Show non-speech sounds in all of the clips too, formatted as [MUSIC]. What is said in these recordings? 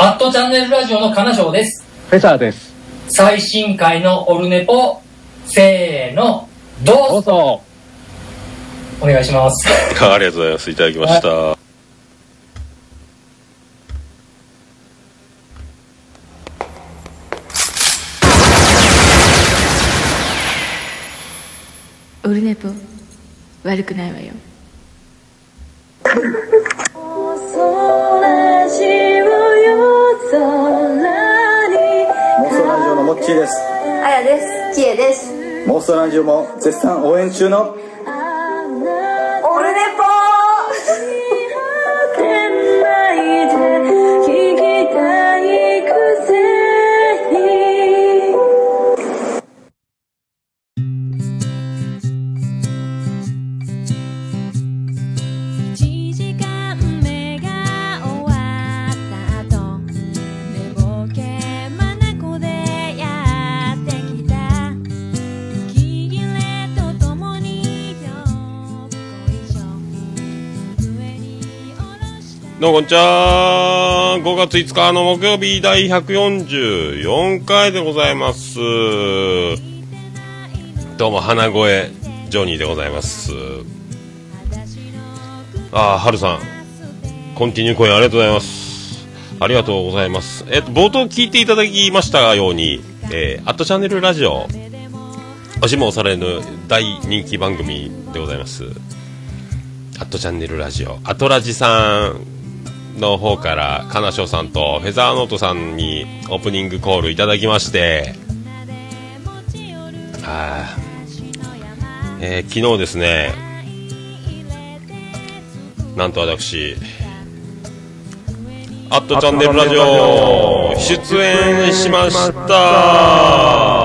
アットチャンネルラジオの金賞です。フェザーです。最新回のオルネポ、せーの、どうぞどうぞ。お願いします。ありがとうございます。いただきました。オルネポ悪くないわよラジオのモッチーですあやです。きえです。モンストラジオも絶賛応援中のどうもこんにちは。5月5日の木曜日第144回でございます。どうも、花声ジョニーでございます。ああ、はるさん。コンティニューコインありがとうございます。ありがとうございます。えっと、冒頭聞いていただきましたように、えー、アットチャンネルラジオ、押しも押されぬ大人気番組でございます。アットチャンネルラジオ、アトラジさんの方から、かなしょさんとフェザーノートさんにオープニングコールいただきまして、はいえー昨日ですね、なんと私、アットチャンネルラジオ、出演しました。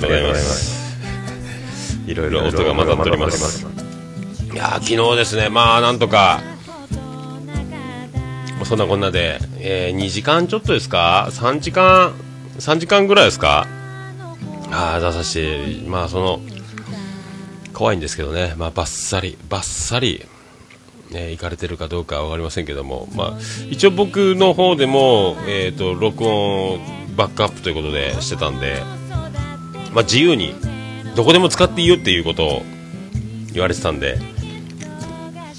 がとうございます。いろいろ音が混ざっております。いやー昨日ですね、まあなんとか、まあそんなこんなで、えー2時間ちょっとですか、3時間、3時間ぐらいですか、あー出させて、まあその、怖いんですけどね、まあバッサリ、バッサリ、ね、行かれてるかどうかは分かりませんけども、まあ、一応僕の方でも、えー、と録音バックアップということでしてたんで、まあ、自由にどこでも使っていいよっていうことを言われてたんで、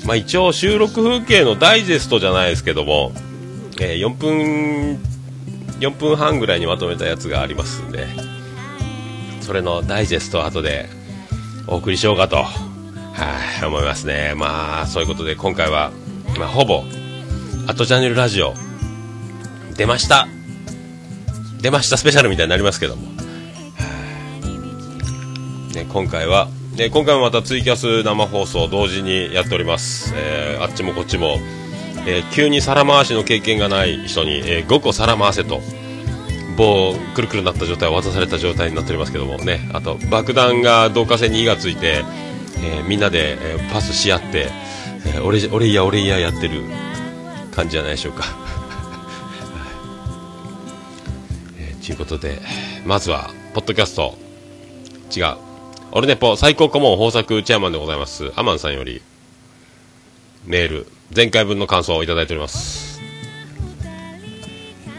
まあ、一応収録風景のダイジェストじゃないですけども、えー4分4分半ぐらいにまとめたやつがありますんでそれのダイジェストを後でお送りしようかとはい思いますね。まあそういうことで今回は、まあ、ほぼ「アトチャンネルラジオ」出ました。出ましたスペシャルみたいになりますけども。ね、今回は、ね、今回もまたツイキャス生放送同時にやっております、えーあっちもこっちも、えー急に皿回しの経験がない人に、え5個皿回せと。棒くるくるなった状態を渡された状態になっておりますけどもね。あと爆弾が導火線に火がついて、えーみんなで、えーパスし合って、えー俺俺や俺いややってる感じじゃないでしょうか。[LAUGHS] えーということでまずはポッドキャスト。違う。オルネポ最高顧問豊作チェアマンでございます。アマンさんよりメール前回分の感想をいただいております。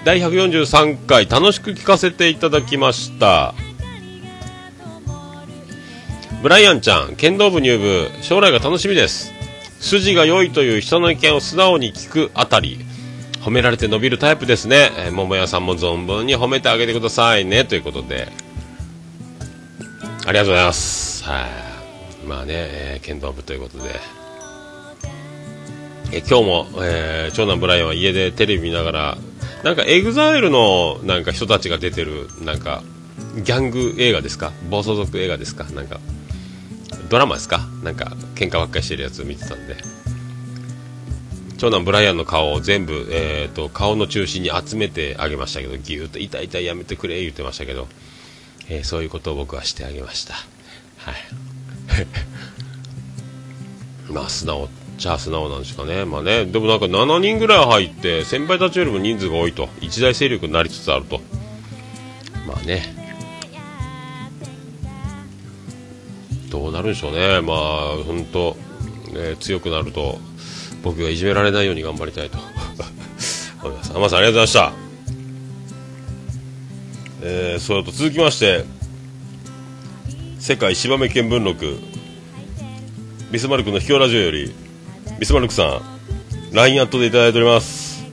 第143回楽しく聞かせていただきました。ブライアンちゃん剣道部入部将来が楽しみです。筋が良いという人の意見を素直に聞くあたり褒められて伸びるタイプですね、えー桃屋さんも存分に褒めてあげてくださいね。ということでありがとうございます。はい。まあね、えー剣道部ということで。え今日も、えー長男ブライアンは家でテレビ見ながら、なんかエグザイルのなんか人たちが出てる、なんか、ギャング映画ですか？暴走族映画ですか？なんか、ドラマですか？なんか、喧嘩ばっかりしてるやつ見てたんで。長男ブライアンの顔を全部、えー、と顔の中心に集めてあげましたけどぎゅーっと痛い痛いやめてくれ言ってましたけど、えーそういうことを僕はしてあげました。はい。[LAUGHS] まあ素直っちゃ素直なんですかね。まあねでもなんか7人ぐらい入って先輩たちよりも人数が多いと。一大勢力になりつつあると。まあね。どうなるんでしょうね。まあ本当、ね、強くなると僕がいじめられないように頑張りたいと。[LAUGHS] 思い。ます天さんありがとうございました。えー、それと続きまして世界芝目見聞録。ビスマルクの秘境ラジオよりビスマルクさん LINE アットでいただいております。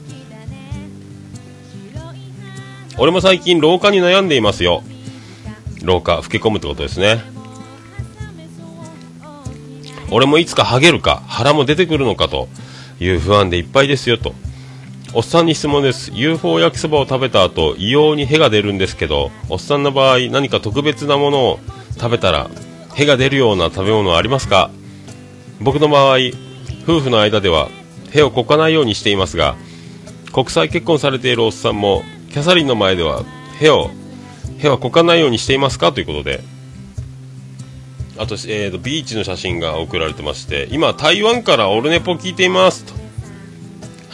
俺も最近老化に悩んでいますよ。老化老け込むってことですね。俺もいつかハゲるか腹も出てくるのかという不安でいっぱいですよと。おっさんに質問です。UFO 焼きそばを食べた後異様に屁が出るんですけどおっさんの場合何か特別なものを食べたら屁が出るような食べ物はありますか？僕の場合夫婦の間では屁をこかないようにしていますが国際結婚されているおっさんもキャサリンの前では屁を屁はこかないようにしていますか？ということで。あと,、えーとビーチの写真が送られてまして今台湾からオルネポ聞いています。と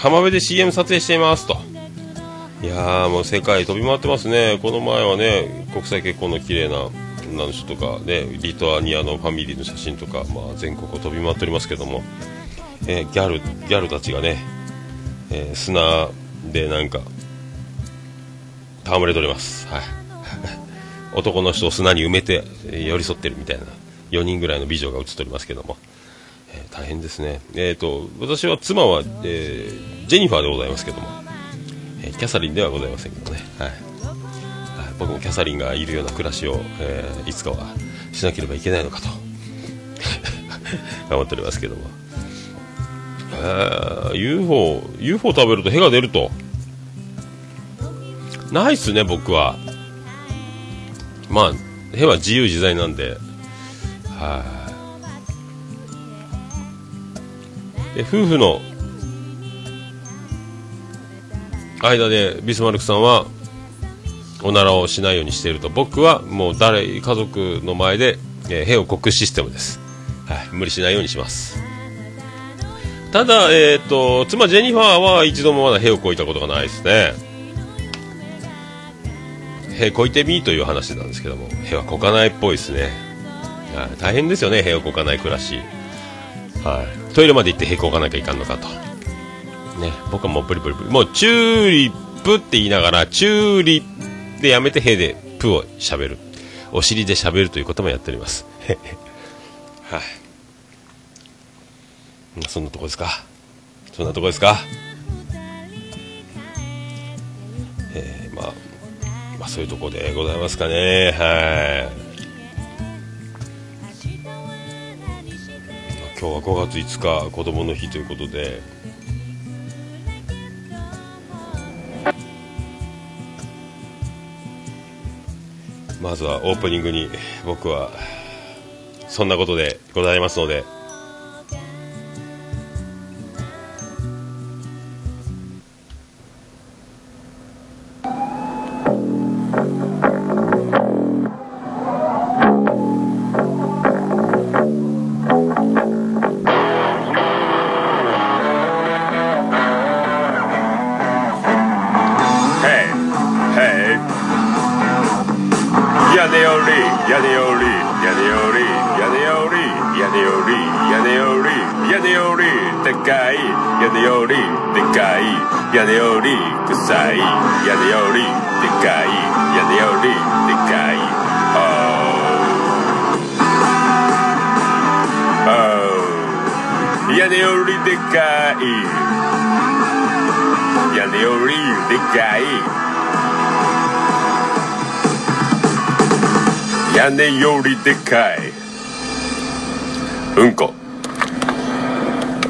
浜辺で CM 撮影していますと。いやーもう世界飛び回ってますね。この前はね国際結婚の綺麗な女の人とかねリトアニアのファミリーの写真とか、まあ、全国を飛び回っておりますけども、えーギャルギャルたちがね、えー砂でなんか戯れております。はい。[LAUGHS] 男の人を砂に埋めて寄り添ってるみたいな4人ぐらいの美女が映っておりますけども、えー大変ですね。えっ、と私は妻は、えージェニファーでございますけども、えーキャサリンではございませんけどね。はい。僕もキャサリンがいるような暮らしを、えーいつかはしなければいけないのかと。[LAUGHS] 頑張っておりますけども、えー UFO, UFO 食べると屁が出ると。ないっすね僕は。まあ屁は自由自在なんで。はい。で夫婦の間でビスマルクさんはおならをしないようにしていると。僕はもう誰家族の前で、えー、屁をこくシステムです、はい、無理しないようにします。ただ、えー、と妻ジェニファーは一度もまだ屁をこいたことがないですね。屁こいてみーという話なんですけども屁はこかないっぽいですね、大変ですよね屁をこかない暮らし、はい、トイレまで行って屁こかなきゃいかんのかと。ね、僕はもうプリプリプリ。もうチューリップって言いながらチューリップでやめてヘでプをしゃべる。お尻でしゃべるということもやっております。[LAUGHS] はい、まあそんなとこですか？そんなとこですか？えー、まあまあそういうとこでございますかね。はい。今日は5月5日子供の日ということで。まずはオープニングに僕はそんなことでございますので。屋根よりでかい屋根より臭い。屋根よりでかい屋根よりでかい。Oh. Oh. 屋根よりでかい。屋根よりでかい。屋根よりでかい。うんこ。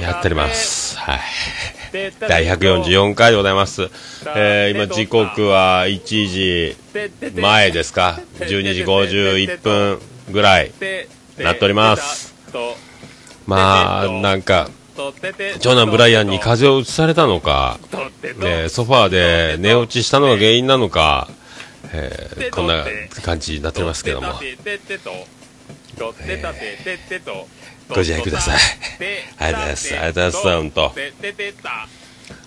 やっておりますはい第144回でございます。えー今時刻は1時前ですか？12時51分ぐらいなっております。まあ、なんか、長男ブライアンに風邪をうつされたのか、ね、ソファーで寝落ちしたのが原因なのか、えーこんな感じになっておりますけども、ご自愛ください。ありがとうございます。ありがとうございます、本当。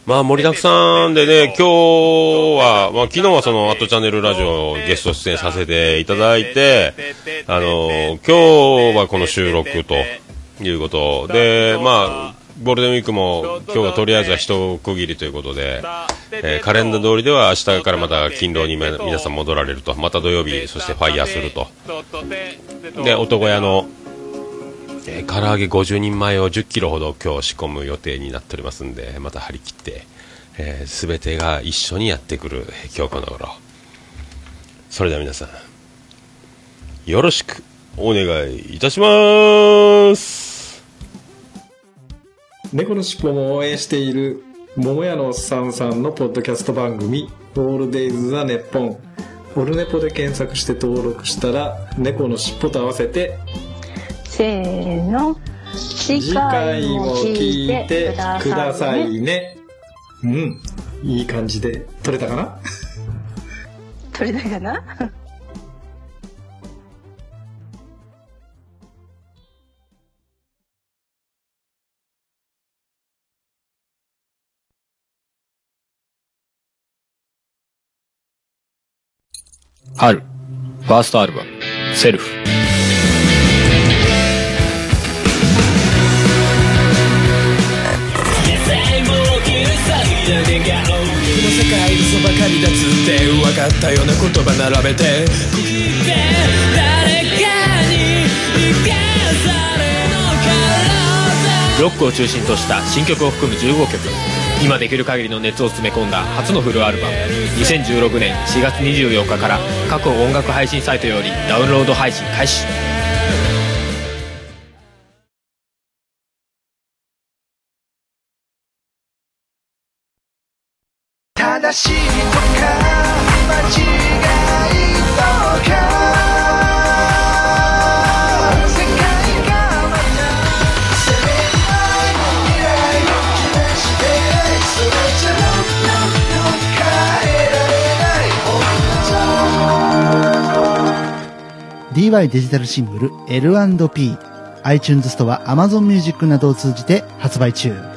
まあ、盛りだくさんでね、今日は、まあ、昨日はその、アットチャンネルラジオゲスト出演させていただいて、あの、今日はこの収録ということで、まあ、ゴールデンウィークも今日がとりあえずは一区切りということで、えーカレンダー通りでは明日からまた勤労にめ皆さん戻られると、また土曜日、そしてファイヤーすると。で、男屋の、えー唐揚げ50人前を10キロほど今日仕込む予定になっておりますんで、また張り切って、えー、全てが一緒にやってくる今日この頃。それでは皆さん、よろしくお願いいたします。猫のしっぽも応援している桃屋のおっさんさんのポッドキャスト番組「オールデイズ・ザ・ネッポン」オルネポで検索して登録したら猫のしっぽと合わせてせーの。次次回も聞いてくださいね。うん。いい感じで撮れたかな？[LAUGHS] 取れたかな？春、[LAUGHS] ファーストアルバム、セルフ。見て誰かに生かされるのかなロックを中心とした新曲を含む15曲。今できる限りの熱を詰め込んだ初のフルアルバム。2016年4月24日から各音楽配信サイトよりダウンロード配信開始「しいとか DY デジタルシングル L&PiTunes ストア AmazonMusic などを通じて発売中。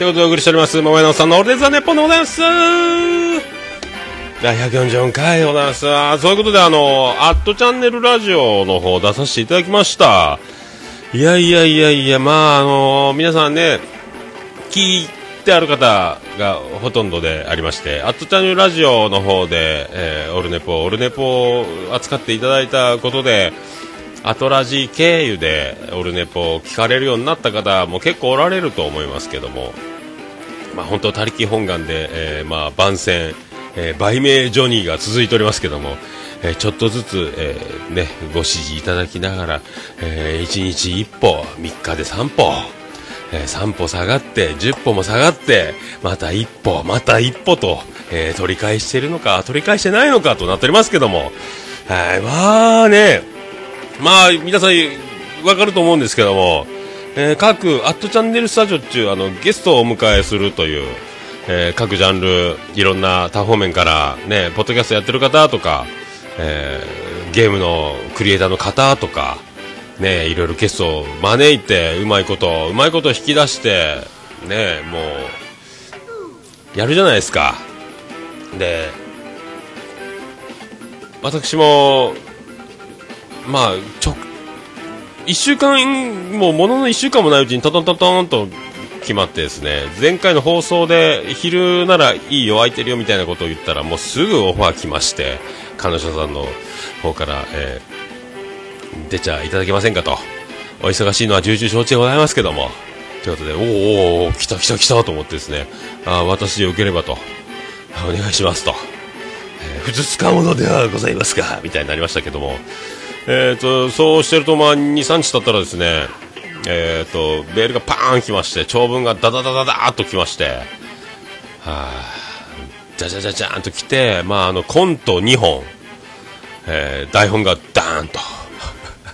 ということでお送りしております、桃屋のさんのオールデイズ・ザ・ネッポンでございます。第144回でございます。そういうことで、あの、アットチャンネルラジオの方出させていただきました。いやいやいやいや、まあ、あの皆さんね、聞いてある方がほとんどでありまして、アットチャンネルラジオの方で、えーオルネポ、オルネポを扱っていただいたことで、アトラジ経由でオルネポを聞かれるようになった方も結構おられると思いますけども、まあ、本当、他力本願で、えーまあ、番宣、えー売名ジョニーが続いておりますけども、えーちょっとずつ、えーね、ご指示いただきながら、え1日1歩、3日で3歩、えー3歩下がって、10歩も下がって、また1歩、また1歩と、えー取り返しているのか、取り返してないのかとなっておりますけども、はい、まあね、まあ、皆さん、わかると思うんですけども、えー各、アットチャンネルスタジオっていう、あの、ゲストをお迎えするという、えー各ジャンル、いろんな多方面から、ね、ポッドキャストやってる方とか、えーゲームのクリエイターの方とか、ね、いろいろゲストを招いて、うまいこと、うまいこと引き出して、ね、もう、やるじゃないですか。で、私も、まあ、ちょ、一週間、もうものの一週間もないうちにトントントントンと決まってですね、前回の放送で昼ならいいよ、空いてるよみたいなことを言ったら、もうすぐオファー来まして、彼女さんの方から、えー出ちゃいただけませんかと。お忙しいのは重々承知でございますけども。ということで、おーおーお来た来た来たと思ってですね、あ私でよければと、お願いしますと。ふつつかものではございますか、みたいになりましたけども、えっ、と、そうしてると、まあ、2、3日経ったらですね、えっ、と、メールがパーン来まして、長文がダダダダダーっと来まして、はあ、じゃじゃじゃじゃーんと来て、まあ、あの、コント2本、えー台本がダーンと。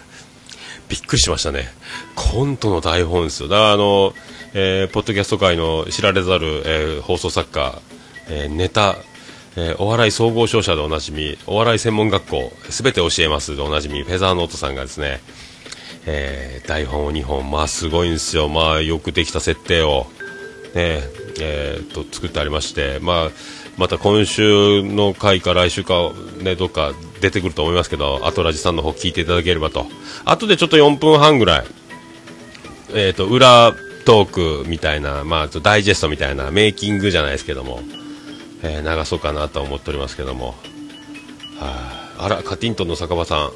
[LAUGHS] びっくりしましたね。コントの台本ですよ。だからあの、えーポッドキャスト界の知られざる、えー放送作家、えーネタ、えーお笑い総合商社でおなじみ、お笑い専門学校、すべて教えますでおなじみ、フェザーノートさんがですね、えー台本を2本、まあすごいんですよ。まあよくできた設定を、ね、えーと、作ってありまして、まあ、また今週の回か来週か、ね、どっか出てくると思いますけど、あとラジさんの方聞いていただければと。後でちょっと4分半ぐらい、えーと、裏トークみたいな、まあ、ダイジェストみたいな、メイキングじゃないですけども、えー流そうかなと思っておりますけども。はあ、ら、カティントンの酒場さん、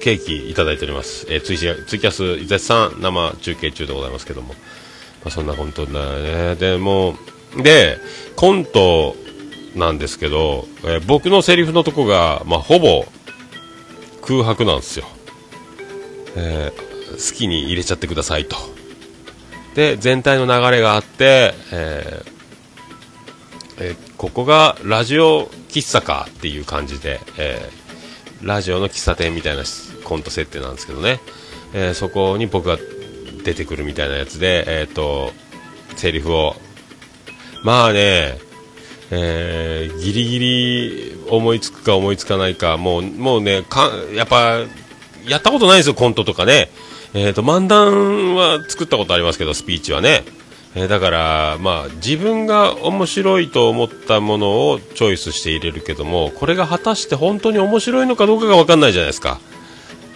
ケーキいただいております。えーツイツイキャス絶賛生中継中でございますけども。まあ、そんなコントだね。で、も、で、コントなんですけど、えー僕のセリフのとこが、まあ、ほぼ空白なんですよ。えー好きに入れちゃってくださいと。で、全体の流れがあって、えーえーここがラジオ喫茶かっていう感じで、えーラジオの喫茶店みたいなコント設定なんですけどね、えーそこに僕が出てくるみたいなやつで、えっ、と、セリフを、まあね、えーギリギリ思いつくか思いつかないか、もう、もうね、かやっぱ、やったことないですよ、コントとかね。えっ、と、漫談は作ったことありますけど、スピーチはね。えーだから、まあ、自分が面白いと思ったものをチョイスして入れるけども、これが果たして本当に面白いのかどうかが分かんないじゃないですか。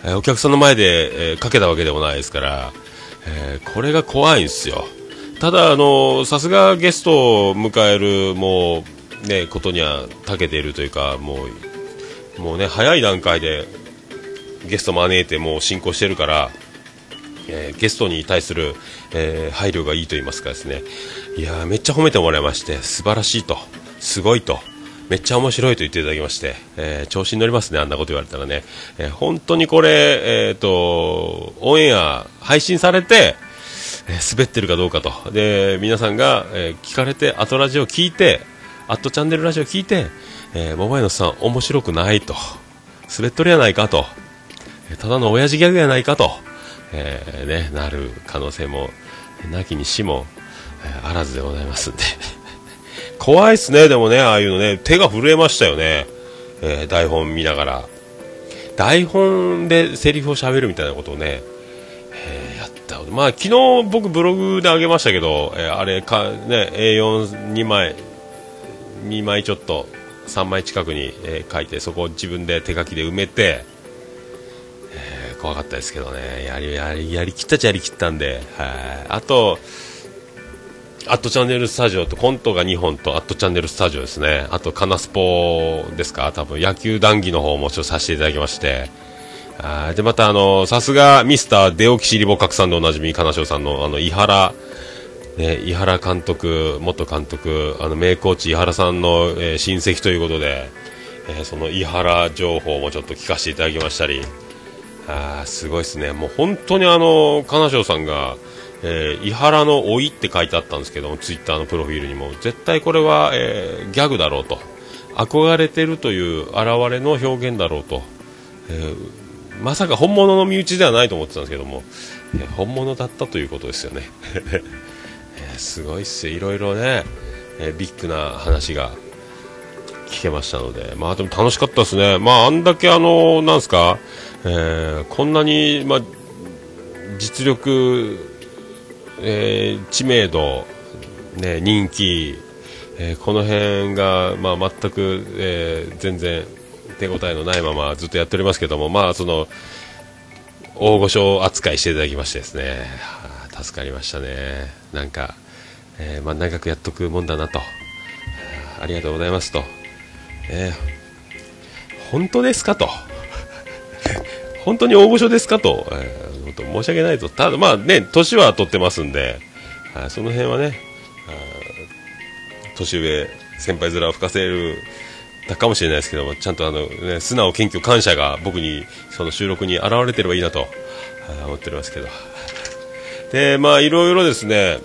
えーお客さんの前で、えーかけたわけでもないですから、えーこれが怖いんですよ。ただ、あのさすがゲストを迎える、もう、ね、ことには長けているというか、もう、もうね、早い段階でゲスト招いてもう進行してるから、えーゲストに対する、えー配慮がいいと言いますかですね、いやめっちゃ褒めてもらいまして、素晴らしいと、すごいと、めっちゃ面白いと言っていただきまして、えー調子に乗りますね、あんなこと言われたらね。えー本当にこれ、えっ、と、オンエア配信されて、えー滑ってるかどうかと。で、皆さんが、えー聞かれて、後ラジオ聞いて、アットチャンネルラジオ聞いて、えー、モバイノスさん面白くないと。滑っとるやないかと。えただの親父ギャグやないかと。えーね、なる可能性も、なきにしも、えーあらずでございますんで。[LAUGHS] 怖いっすね、でもね、ああいうのね、手が震えましたよね。えー台本見ながら。台本でセリフを喋るみたいなことをね、えーやった。まあ、昨日僕ブログであげましたけど、えーあれか、ね、A42 枚、2枚ちょっと、3枚近くに、えー書いて、そこを自分で手書きで埋めて、怖かったですけどね、やり、やり、やりきったっちゃやりきったんで、はい。あと、アットチャンネルスタジオとコントが2本とアットチャンネルスタジオですね。あとカナスポですか？多分野球談義の方もちょっとさせていただきまして。あで、またあの、さすがミスターデオキシリボ核さんでおなじみ、金城さんのあの、井原、ね、井原監督、元監督、あの、名コーチ井原さんの、えー親戚ということで、えーその井原情報もちょっと聞かせていただきましたり、あーすごいですね。もう本当にあの、金城さんが、えー、伊原の老いって書いてあったんですけども、ツイッターのプロフィールにも、絶対これは、えーギャグだろうと。憧れてるという現れの表現だろうと。えーまさか本物の身内ではないと思ってたんですけども、え本物だったということですよね。[LAUGHS] えすごいっすよ。いろいろね、えビッグな話が聞けましたので、まあでも楽しかったですね。まああんだけあの、なんすか、えーこんなに、まあ、実力、えー知名度、ね、人気、えーこの辺が、まあ、全く、えー全然手応えのないままずっとやっておりますけども、まあ、その大御所扱いしていただきましてですね、助かりましたね。なんか、えーまあ、長くやっとくもんだなと、あありがとうございますと、えー本当ですかと。本当に大御所ですかと、えー申し訳ないと、ただ、まあね、年は取ってますんで、はその辺はね、年上、先輩面を吹かせるたかもしれないですけども、ちゃんとあの、ね、素直、謙虚、感謝が僕に、その収録に現れてればいいなと、思っておりますけど。で、まあ、いろいろですね、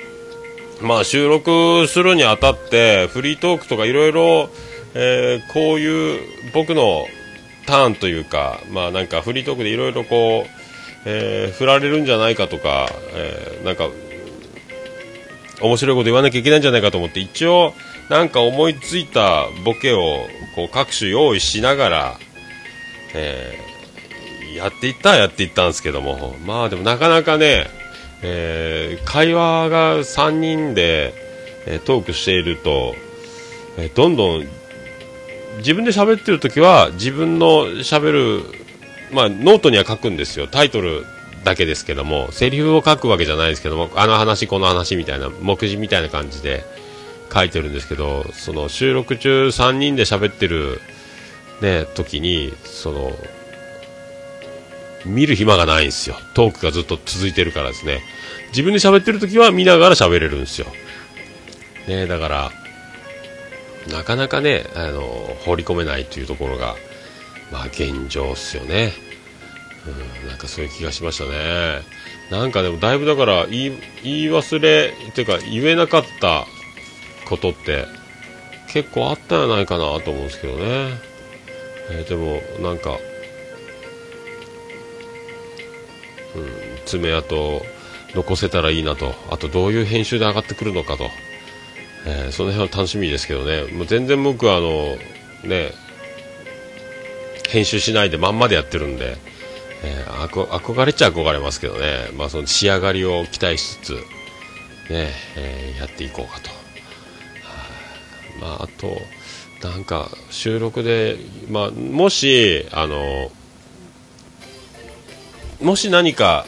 まあ、収録するにあたって、フリートークとかいろいろ、えーこういう僕のターンというか、まあ、なんかフリートークでいろいろこう、えー振られるんじゃないかとか、えーなんか、面白いこと言わなきゃいけないんじゃないかと思って、一応、なんか思いついたボケを、こう、各種用意しながら、えーやっていったやっていったんですけども、まあでもなかなかね、えー会話が3人で、えートークしていると、えどんどん自分で喋ってる時は自分の喋る、まあ、ノートには書くんですよ。タイトルだけですけどもセリフを書くわけじゃないですけどもあの話この話みたいな目次みたいな感じで書いてるんですけどその収録中3人で喋ってる、ね、時にその見る暇がないんですよ。トークがずっと続いてるからですね。自分で喋ってる時は見ながら喋れるんですよ、ね、だからなかなかねあの放り込めないというところが、まあ、現状っすよね、うん、なんかそういう気がしましたね。なんかでもだいぶだから言い言い忘れっていうか言えなかったことって結構あったんじゃないかなと思うんですけどね、えーでもなんかうん、爪痕残せたらいいなと、あとどういう編集で上がってくるのかと、えーその辺は楽しみですけどね、もう全然僕はあの、ね、編集しないでまんまでやってるんで、えー憧れちゃ憧れますけどね、まあ、その仕上がりを期待しつつ、ねえーやっていこうかと。まあ、あと、なんか収録で、まあ、もし、あの、もし何か、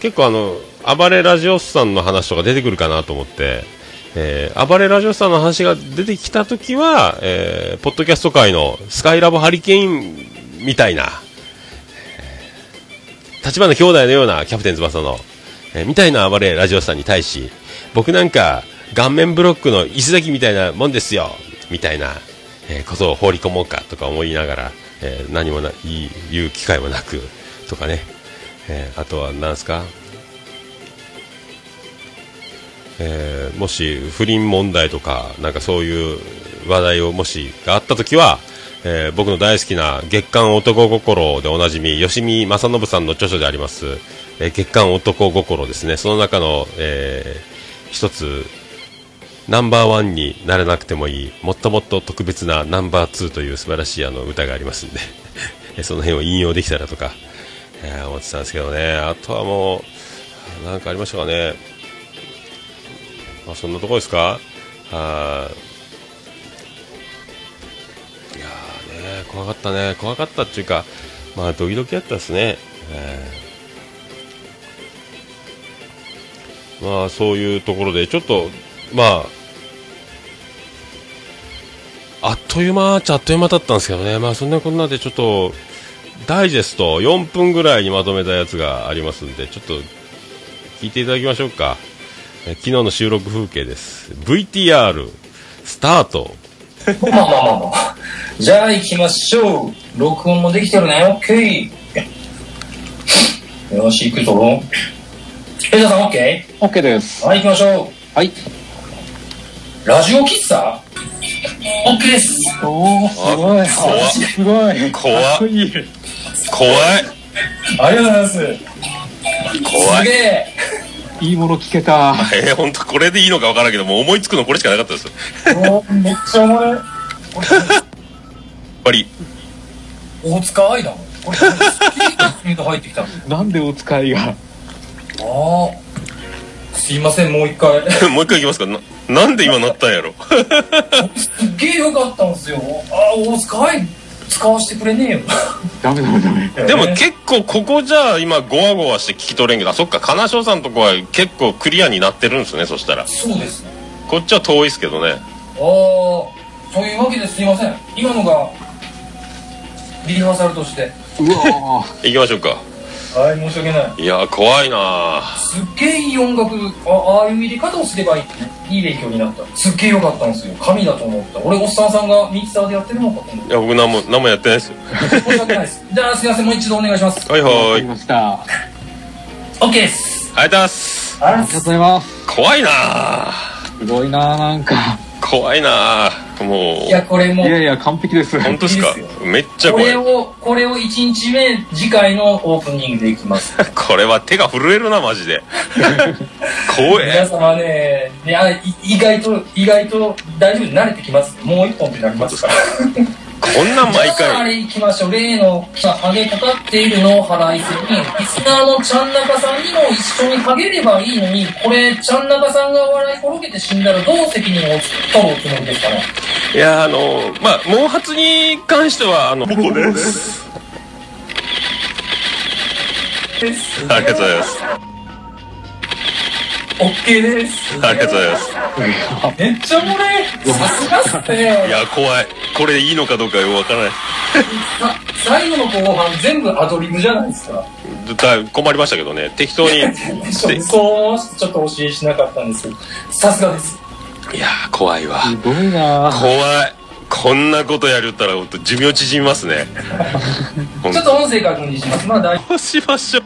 結構あの、暴れラジオスさんの話とか出てくるかなと思って、えー暴れラジオスさんの話が出てきたときは、えーポッドキャスト界のスカイラブハリケーンみたいな、立花兄弟のようなキャプテン翼の、えーみたいな暴れラジオスさんに対し、僕なんか顔面ブロックの石崎みたいなもんですよ、みたいな、えーことを放り込もうかとか思いながら、えー何もな言う機会もなくとかね、えーあとは何ですか、えーもし不倫問題とかなんかそういう話題をもしがあったときは、えー僕の大好きな月刊男心でおなじみ吉見正信さんの著書であります、えー月刊男心ですね。その中の、えー一つナンバーワンにならなくてもいいもっともっと特別なナンバーツーという素晴らしいあの歌がありますんで [LAUGHS] その辺を引用できたらとか、えー思ってたんですけどね。あとはもうなんかありましたかね。まあそんなところですか？はいやね怖かったね。怖かったっていうかまあドキドキやったですね、えー。まあそういうところでちょっとまああっという間っちゃあっという間だったんですけどね。まあそんなこんなでちょっとダイジェスト4分ぐらいにまとめたやつがありますんでちょっと聞いていただきましょうか。昨日の収録風景です VTR スタートまあまあまあまあ。[LAUGHS] じゃあ行きましょう。録音もできてるね。オッケー。よし、行くぞ。ペタさんオッケオッケーです。ーはい、行きましょはい。う。ラジオ喫茶？オッケーです。おー、すごい。すごい。怖い。怖いありがとうございます。怖いすげえ。いいもの聞けた。えー、本当これでいいのかわからんけどもう思いつくのこれしかなかったですおめっちゃおもろい。終わり大塚愛だもん。これ、スキート入ってきたの。なんでお使いが。ああ。すいません、もう一回。[LAUGHS] もう一回いきますかななんで今なったんやろ [LAUGHS] すっげえよかったんですよ。ああ、大塚愛使わせてくれねえよ。ダメダメダメ。[LAUGHS] でも結構ここじゃあ今ゴワゴワして聞き取れんけどあそっか金賞さんのとこは結構クリアになってるんですねそしたらそうですね。こっちは遠いですけどねああ、そういうわけですいません。今のが、リハーサルとして。うわ [LAUGHS] 行きましょうかはい、申し訳ない。いやー怖いなーすっげえいい音楽、あああいう入れ方をすればいいってね。いい勉強になったすっげえ良かったんですよ神だと思った俺おっさんさんがミキサーでやってるのかと思っいや、僕何も、何もやってないですよ。た申し訳ないです [LAUGHS] じゃあすいませんもう一度お願いしますはいはわかーい。りました。あ OK ですありがとうございます。ありがとうございます。怖いなぁ。すごいななんか。怖いなぁ。もいやこれもいうやいや、完璧です。本当ですかめっちゃこ怖いれ。をこれを1日目次回のオープニングでいきます [LAUGHS] これは手が震えるな、マジで。[LAUGHS] 怖皆え。様ねいやい意外と意外と大丈夫慣れてきますもう一本ってなりますからこんなん毎じゃあ。れ行きましょう例のハゲかかっているのを払いせにリスナーのちゃんなかさんにも一緒にハゲればいいのにこれちゃんなかさんが笑い転げて死んだらどう責任を取るおつもりですかねいや、あの、まあ、毛髪に関しては、あの、ここです。ありがとうございます。OK ですありがとうございます。めっちゃ漏れさすがっすねいや、怖い。これいいのかどうかよくわからない。さ最後の後半全部アドリブじゃないですかだい困りましたけどね。適当に。でそうちょっと教えしなかったんですけどさすがですいやー、怖いわ。すごいな怖い。こんなことやりよったら、ほんと寿命縮みますね。[LAUGHS] ちょっと音声確認しますまあ大どうしましょう。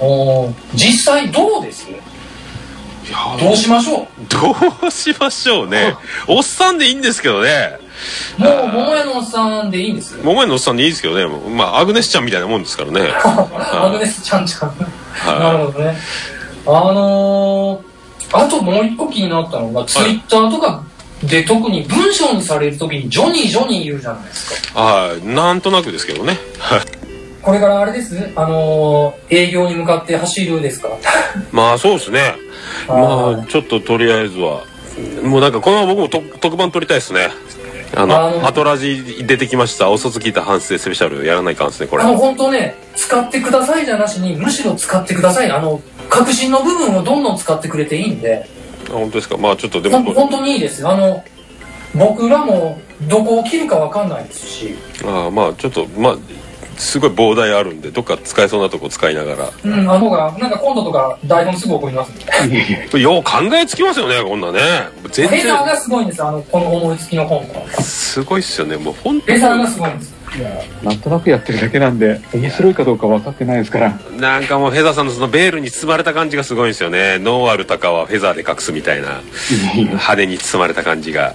おー実際どうです？どうしましょう？どうしましょうね。[LAUGHS] おっさんでいいんですけどね。もう桃屋のおっさんでいいんです？桃屋のおっさんでいいですけどね。まあ、アグネスちゃんみたいなもんですからね。[LAUGHS] アグネスちゃんちゃんなはるほどねあのー、あともう一個気になったのがツイッターとかで特に文章にされる時にジョニージョニー言うじゃないですかい。はい。なんとなくですけどね。はい。これからあれです？あのー、営業に向かって走るですか？[LAUGHS] まあ、そうですね。まあ、ちょっととりあえずは。もうなんか、このまま僕も特特番撮りたいですね。ああの、のアトラジ出てきました。お卒聞いた反省スペシャルやらないかんですね、これ。あの本当ね使ってくださいじゃなしにむしろ使ってくださいあの革新の部分をどんどん使ってくれていいんであ本当ですか？まあ、ちょっとでも本当にいいですよあの僕らもどこを切るかわかんないですしああまあ、ちょっと、まあ、すごい膨大あるんで、どっか使えそうなとこ使いながら。うんあの方がなんか今度とか台本すぐ送りますんで [LAUGHS] よう考えつきますよね、こんなね。全然、レザーがすごいんですあのこの思いつきの本とかすごいっすよね。もう本当レザーがすごいんですなんとなくやってるだけなんで、面白いかどうか分かってないですから。なんかもうフェザーさんのそのベールに包まれた感じがすごいんですよね。ノーアルタカはフェザーで隠すみたいな、派手に包まれた感じが。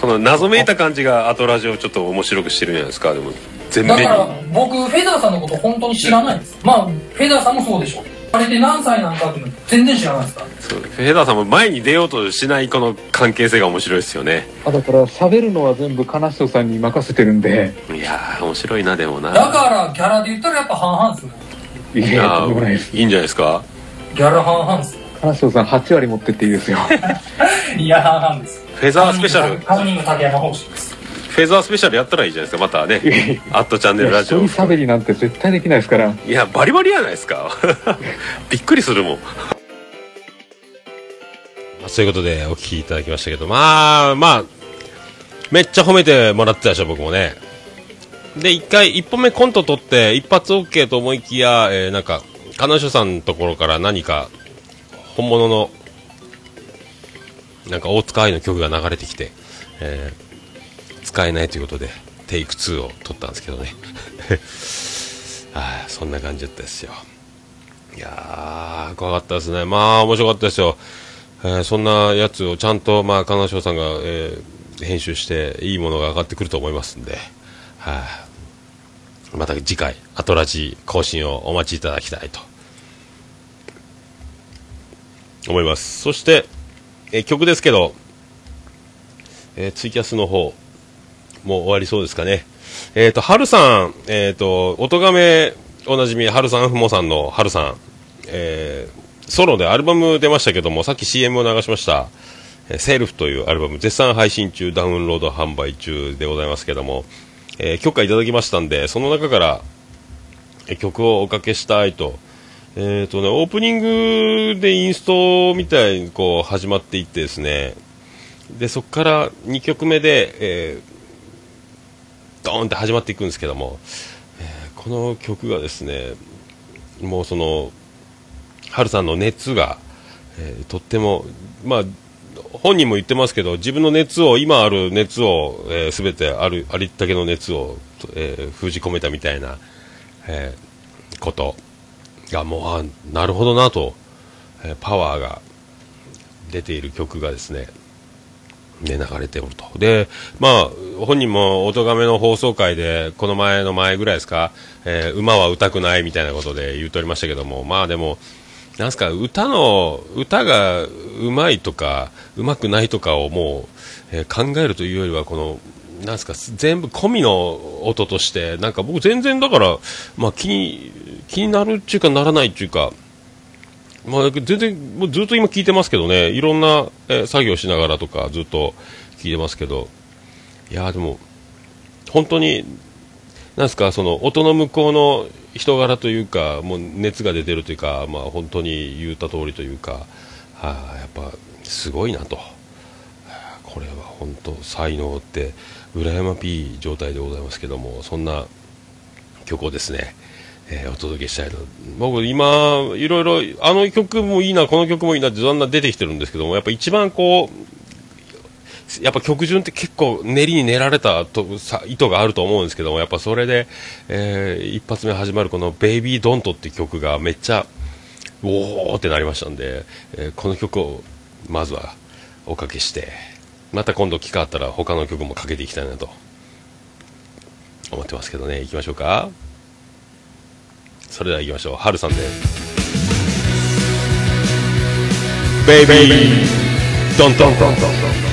この謎めいた感じがアトラジオをちょっと面白くしてるんじゃないですか。でも、全面に。だから僕フェザーさんのこと本当に知らないんです。まあフェザーさんもそうでしょう。あれで何歳なんかっていうの全然知らないですから。そうフェザーさんも前に出ようとしないこの関係性が面白いですよね。あだから喋るのは全部金人さんに任せてるんで、いやー、面白いな、でもな。だからギャラで言ったらやっぱ半々ですよ。いやいや、いいんじゃないですか？ギャラ半々ですよ。金人さん8割持ってっていいですよ。[LAUGHS] いや半々ですフェザースペシャル、カズニング竹山方式ですフェザースペシャルやったらいいじゃないですか、またね。アットチャンネルラジオ。一人喋りなんて絶対できないですから。いや、バリバリやないですか。[LAUGHS] びっくりするもん。そういうことでお聞きいただきましたけど、まあ、まあ、めっちゃ褒めてもらってたでしょ、僕もね。で、一回、一本目コント撮って、一発 OK と思いきや、えーなんか、彼女さんのところから何か、本物の、なんか大塚愛の曲が流れてきて、えー使えないということで、テイク2を撮ったんですけどね。[LAUGHS] はい、そんな感じだったですよ。いやー、怖かったですね。まあ、面白かったですよ。えーそんなやつをちゃんと、まあ、金賞さんが、えー編集して、いいものが上がってくると思いますんで、はい、また次回、アトラジ更新をお待ちいただきたいと思います。そして、えー曲ですけど、えーツイキャスの方、もう終わりそうですかね。えっ、と、はるさん、えっ、と、音亀おなじみ、はるさんふもさんのはるさん、えーソロでアルバム出ましたけども、さっき CM を流しました、えーセルフというアルバム、絶賛配信中、ダウンロード販売中でございますけども、えー許可いただきましたんで、その中から、えー曲をおかけしたいと。えっ、とね、オープニングでインストみたいにこう始まっていってですね、で、そこから2曲目で、えードーンって始まっていくんですけども、えーこの曲がですねもうそのハルさんの熱がえーとっても、まあ、本人も言ってますけど、自分の熱を、今ある熱を、えー、全てある、ありったけの熱を、えー封じ込めたみたいな、えーことが、もう、あなるほどなと、えーパワーが出ている曲がですね、ね、流れておると。で、まあ、本人も、おとがめの放送回で、この前の前ぐらいですか、えー馬は歌くないみたいなことで言っておりましたけども、まあでも、なんすか、歌の、歌がうまいとか、うまくないとかをもう、えー考えるというよりは、この、なんすか、全部込みの音として、なんか僕全然だから、まあ気に、気になるっていうかならないっていうか、まあ、全然、もうずっと今聞いてますけどね、いろんな、え作業しながらとかずっと聞いてますけど、いやでも、本当に、なんすか、その音の向こうの人柄というか、もう熱が出てるというか、まあ本当に言った通りというか、はあ、やっぱすごいなと。これは本当才能って羨ましい状態でございますけども、そんな曲をですね、えーお届けしたいと。僕今、いろいろ、あの曲もいいな、この曲もいいなってだんだん出てきてるんですけども、やっぱ一番こう、やっぱ曲順って結構練りに練られたとさ意図があると思うんですけども、やっぱそれで、えー一発目始まるこの「ベイビードントって曲がめっちゃ、おーってなりましたんで、えーこの曲をまずはおかけして、また今度機会あったら他の曲もかけていきたいなと思ってますけどね、行きましょうか。それでは行きましょう。はるさんで。ベイビードントントントントン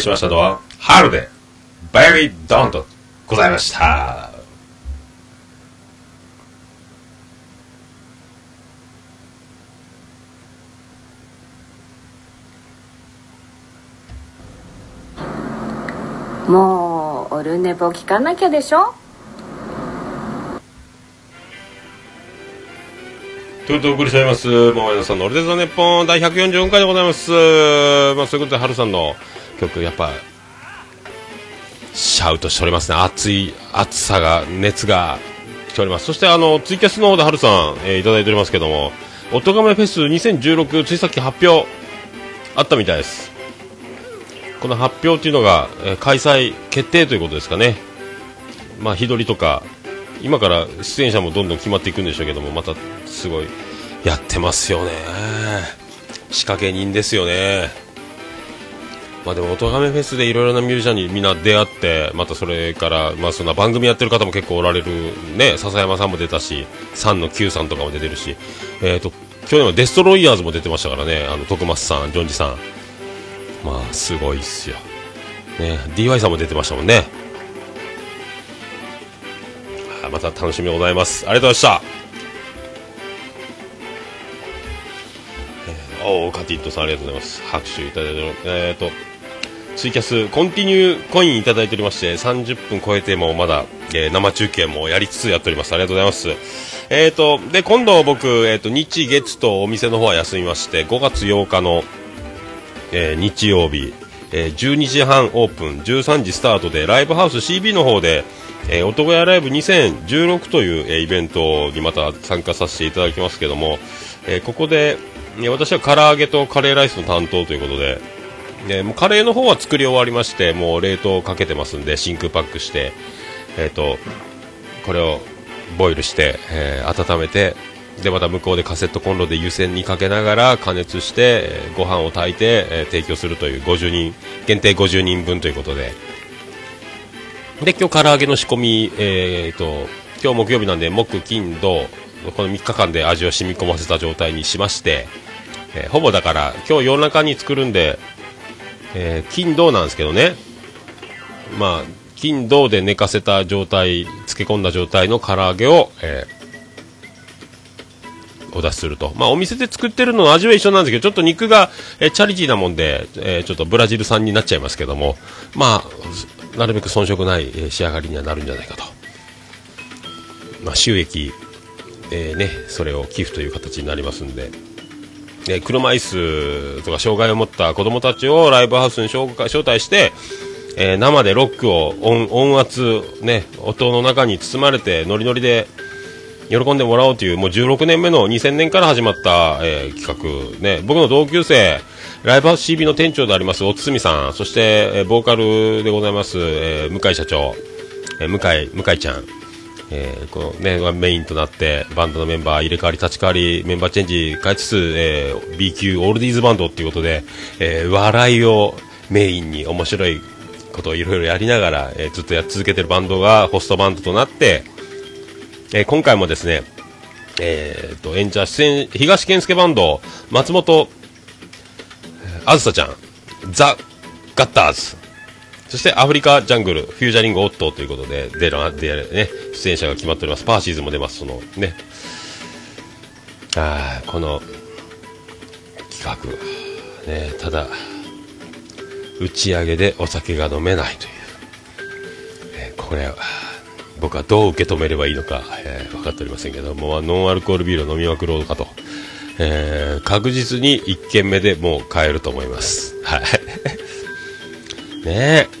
しましたのは、春で、ベリードンとございました。もうオルネポ聞かなきゃでしょ？ということでお送りしております、桃屋さんのオルデザネッポン第144回でございます。まあ、そういうことで、春さんの曲、やっぱ、シャウトしておりますね。熱い、熱さが、熱が来ております。そして、あの、ツイキャスの方で春さん、えーいただいておりますけども、おとがめフェス2016、ついさっき発表、あったみたいです。この発表っていうのが、えー開催決定ということですかね。まあ、日取りとか、今から出演者もどんどん決まっていくんでしょうけども、またすごいやってますよね。仕掛け人ですよね。まあでも、おとがめフェスでいろいろなミュージシャンにみんな出会って、またそれから、まあそんな番組やってる方も結構おられる、ね、笹山さんも出たし、3の Q さんとかも出てるし、えっ、と、去年はデストロイヤーズも出てましたからね、あの、徳松さん、ジョンジさん。まあ、すごいっすよ。ね、DY さんも出てましたもんね。また楽しみでございます。ありがとうございました。えーおーカティットさんありがとうございます。拍手いただいて。えっ、と、ツイキャス、コンティニューコインいただいておりまして、30分超えてもまだ、えー生中継もやりつつやっております。ありがとうございます。えっ、と、で、今度僕、えっ、と、日、月とお店の方は休みまして、5月8日の、えー日曜日、えー12時半オープン、13時スタートで、ライブハウス CB の方で、えー、男屋ライブ2016という、えーイベントにまた参加させていただきますけども、えーここで、え私は唐揚げとカレーライスの担当ということで、えーもうカレーの方は作り終わりまして、もう冷凍かけてますんで、真空パックして、えっ、と、これをボイルして、えー温めて、で、また向こうでカセットコンロで湯煎にかけながら加熱して、えーご飯を炊いて、えー提供するという50人、限定50人分ということで、で、今日唐揚げの仕込み、えー、と、今日木曜日なんで、木、金、土、この3日間で味を染み込ませた状態にしまして、えーほぼだから、今日夜中に作るんで、えー金、土なんですけどね、まあ、金、銅で寝かせた状態、漬け込んだ状態の唐揚げを、えーお出しすると。まあ、お店で作ってるのの味は一緒なんですけど、ちょっと肉が、えーチャリティーなもんで、えちょっとブラジル産になっちゃいますけども、まあ、なるべく遜色ない、え仕上がりにはなるんじゃないかと。まあ、収益、えね、それを寄付という形になりますんで、で車椅子とか障害を持った子供たちをライブハウスに招待招待して、えー生でロックを音音圧、ね、音の中に包まれてノリノリで喜んでもらおうというもう16年目の2000年から始まった、えー企画、ね、僕の同級生ライブハウス CB の店長でありますおつみさん。そして、えーボーカルでございます、えー向井社長、えー向井向井ちゃん。えーこのね、メインとなってバンドのメンバー入れ替わり立ち替わりメンバーチェンジ変えつつ、えー B 級オールディーズバンドっていうことで、えー笑いをメインに面白いことをいろいろやりながら、えーずっとやっ続けてるバンドがホストバンドとなって、えー今回もですね、えー、と演者出演東健介バンド松本あずさちゃんザ・ガッターズそしてアフリカジャングル、フュージャリングオットということで、出る、出るね、出演者が決まっております。パーシーズも出ます、そのね。あーこの企画、ね、ただ、打ち上げでお酒が飲めないという。えーこれは、僕はどう受け止めればいいのか、えー分かっておりませんけども、ノンアルコールビールを飲みまくろうかと。えー確実に1軒目でもう買えると思います。はい。[LAUGHS] ねえ。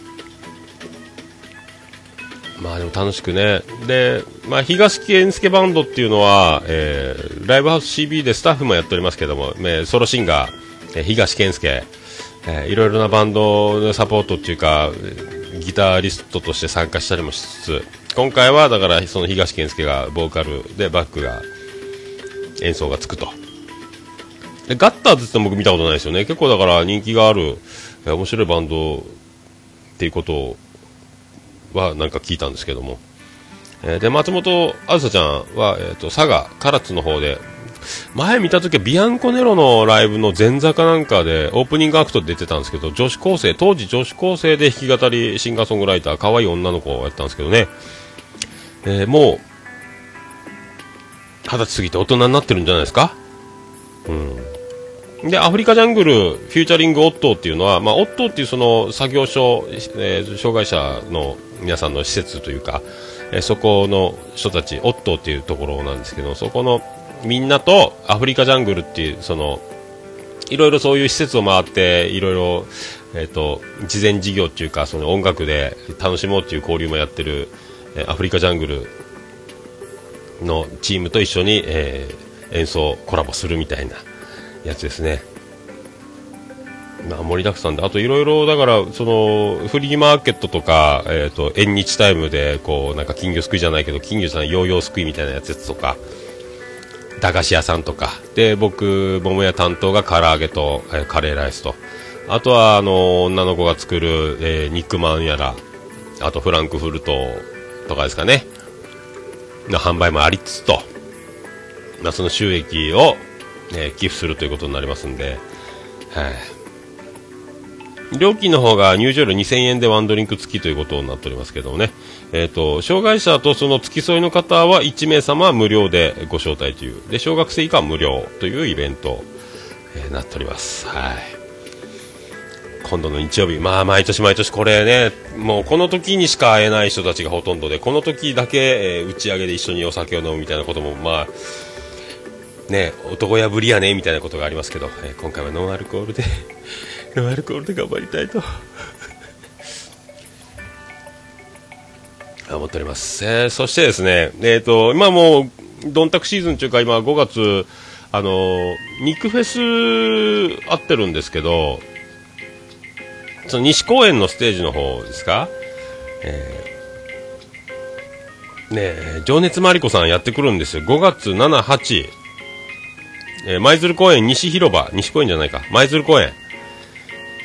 まあでも楽しくね。で、まあ東健介バンドっていうのは、えーライブハウス CB でスタッフもやっておりますけども、えーソロシンガー、えー東健介、えーいろいろなバンドのサポートっていうか、ギタリストとして参加したりもしつつ、今回はだからその東健介がボーカルでバックが演奏がつくと。でガッターズって僕見たことないですよね。結構だから人気がある、面白いバンドっていうことをはなんか聞いたんですけども。えーで、松本あずさちゃんは、えっ、と、佐賀、唐津の方で前見た時はビアンコネロのライブの前座かなんかでオープニングアクトで出てたんですけど、女子高生、当時女子高生で弾き語りシンガーソングライター、可愛い女の子をやったんですけどね。えーもう、二十歳過ぎて大人になってるんじゃないですか？うん。で、アフリカジャングル、フューチャリングオットーっていうのは、まあ、オットーっていうその作業所、えー障害者の皆さんの施設というか、えーそこの人たち、オットーっていうところなんですけど、そこのみんなとアフリカジャングルっていう、その、いろいろそういう施設を回って、いろいろ、えっ、と、事前事業っていうか、その音楽で楽しもうっていう交流もやってる、えーアフリカジャングルのチームと一緒に、えー演奏コラボするみたいな。やつですね。まあ、盛りだくさんで、あといろいろ、だから、その、フリーマーケットとか、えっ、と、縁日タイムで、こう、なんか金魚すくいじゃないけど、金魚さんヨーヨーすくいみたいなやつとか、駄菓子屋さんとか、で、僕、桃屋担当が唐揚げと、えーカレーライスと、あとは、あの、女の子が作る、えー肉まんやら、あとフランクフルトとかですかね、の販売もありつつと、まあ、その収益を、えー寄付するということになりますんで、はい、料金の方が入場料2000円でワンドリンク付きということになっておりますけどもね、えー、と障害者とその付き添いの方は1名様は無料でご招待という。で小学生以下は無料というイベント、えーなっております。はい。今度の日曜日、まあ毎年毎年これね、もうこの時にしか会えない人たちがほとんどで、この時だけ、えー打ち上げで一緒にお酒を飲むみたいなことも、まあ、ね、男破りやねみたいなことがありますけど、えー今回はノンアルコールで [LAUGHS] ノンアルコールで頑張りたいと。[LAUGHS] 思っております、えーそしてですね、えー、と今もうどんたくシーズンというか今5月あの肉フェス合ってるんですけどその西公園のステージの方ですか、えーねえ情熱マリコさんやってくるんですよ。5月7、8えー舞鶴公園西広場、西公園じゃないか、舞鶴公園、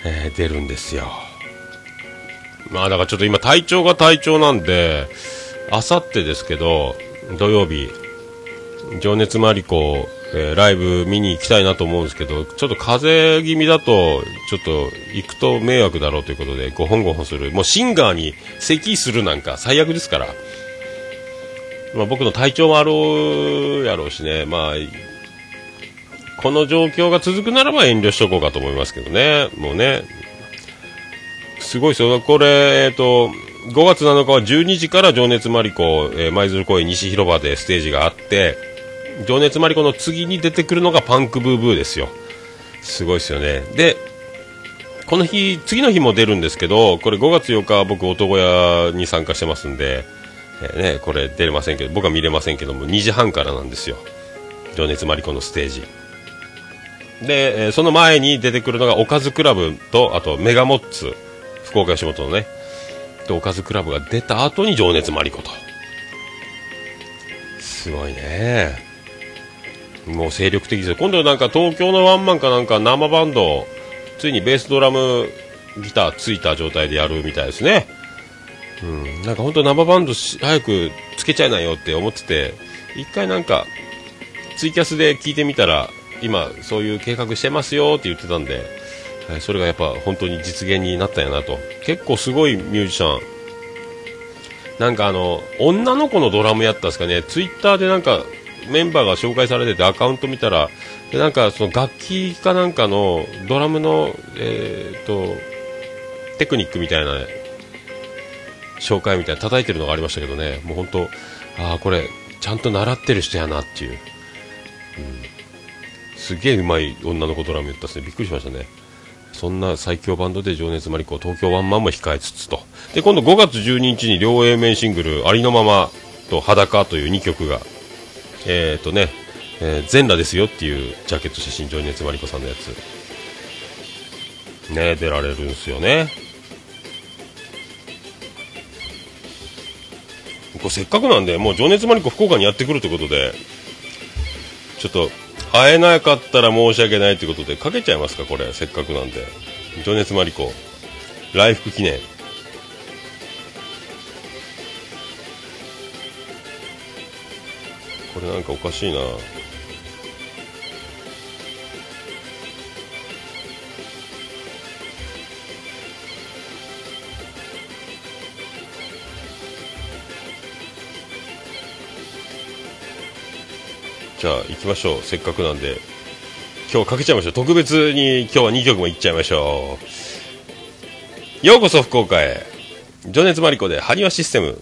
えー出るんですよ。まあだからちょっと今体調が体調なんで、あさってですけど、土曜日、情熱マリコ、えーライブ見に行きたいなと思うんですけど、ちょっと風邪気味だと、ちょっと行くと迷惑だろうということで、ごほんごほんする。もうシンガーに咳するなんか最悪ですから。まあ僕の体調もあろうやろうしね、まあ、この状況が続くならば遠慮しとこうかと思いますけどね、もうね、すごいですよ、これ、えっ、と、5月7日は12時から情熱マリコ、えー舞鶴公園西広場でステージがあって、情熱マリコの次に出てくるのがパンクブーブーですよ。すごいですよね。で、この日、次の日も出るんですけど、これ5月8日は僕、男屋に参加してますんで、えーね、これ出れませんけど、僕は見れませんけども、2時半からなんですよ。情熱マリコのステージ。で、えーその前に出てくるのがおかずクラブと、あとメガモッツ、福岡吉本のね、とおかずクラブが出た後に情熱マリコと。すごいね。もう精力的ですよ。今度なんか東京のワンマンかなんか生バンド、ついにベースドラムギターついた状態でやるみたいですね。うん、なんか本当生バンドし早くつけちゃいなよって思ってて、一回なんかツイキャスで聞いてみたら、今そういう計画してますよって言ってたんで、はいそれがやっぱ本当に実現になったんやなと。結構すごいミュージシャン。なんかあの、女の子のドラムやったんですかね、ツイッターでなんかメンバーが紹介されててアカウント見たら、でなんかその楽器かなんかのドラムの、えー、と、テクニックみたいな、紹介みたいな叩いてるのがありましたけどね、もう本当、ああ、これ、ちゃんと習ってる人やなっていう。うんすげえうまい女の子ドラム言ったっすね。びっくりしましたね。そんな最強バンドで情熱マリコ、東京ワンマンも控えつつと。で、今度5月12日に両 A 面シングル、ありのままと裸という2曲が、えっ、ー、とね、えー全裸ですよっていうジャケット写真、情熱マリコさんのやつ。ね、出られるんですよね。これせっかくなんで、もう情熱マリコ福岡にやってくるということで、ちょっと、会えなかったら申し訳ないということで、かけちゃいますか、これ、せっかくなんで。情熱マリコ、来福記念。これなんかおかしいな。じゃあ行きましょう。せっかくなんで。今日かけちゃいましょう。特別に今日は2曲もいっちゃいましょう。ようこそ福岡へ。情熱マリコで埴輪システム。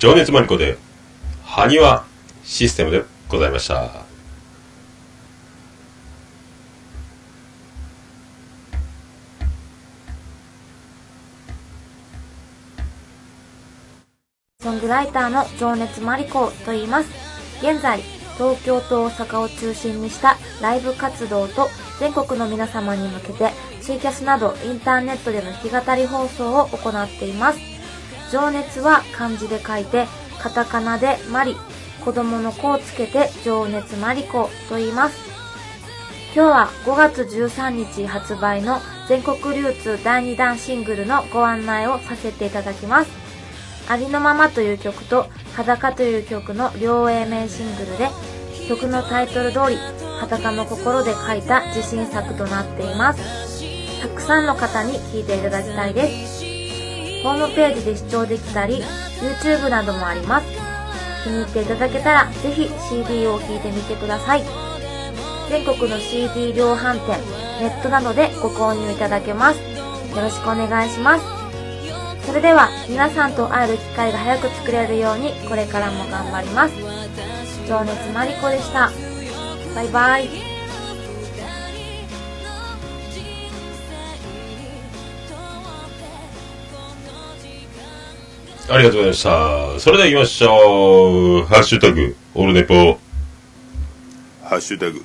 情熱マリコで埴輪システムでございましたソングライターの情熱マリコと言います。現在、東京と大阪を中心にしたライブ活動と全国の皆様に向けてツイキャスなどインターネットでの弾き語り放送を行っています。情熱は漢字で書いて、カタカナでマリ、子供の子をつけて情熱マリコと言います。今日は5月13日発売の全国流通第2弾シングルのご案内をさせていただきます。ありのままという曲と裸という曲の両 A 面シングルで曲のタイトル通り裸の心で書いた自信作となっています。たくさんの方に聴いていただきたいです。ホームページで視聴できたり YouTube などもあります。気に入っていただけたらぜひ CD を聴いてみてください。全国の CD 量販店、ネットなどでご購入いただけます。よろしくお願いします。それでは皆さんと会える機会が早く作れるようにこれからも頑張ります情熱マリコでしたバイバイありがとうございました。それでは行きましょう。ハッシュタグ、オルネポ。ハッシュタグ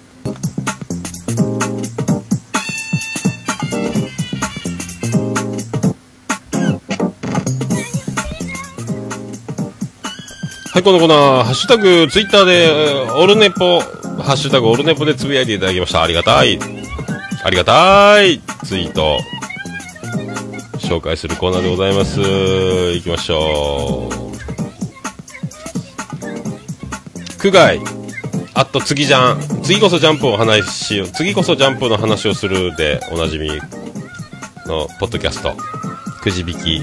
はい、このコーナー、ハッシュタグ、ツイッターで、えーオルネポ、ハッシュタグ、オルネポでつぶやいていただきました。ありがたい。ありがたい。ツイート。紹介するコーナーでございます。行きましょう。区外。あと次じゃん。次こそジャンプを話しよう。次こそジャンプの話をするでおなじみのポッドキャスト。くじ引き。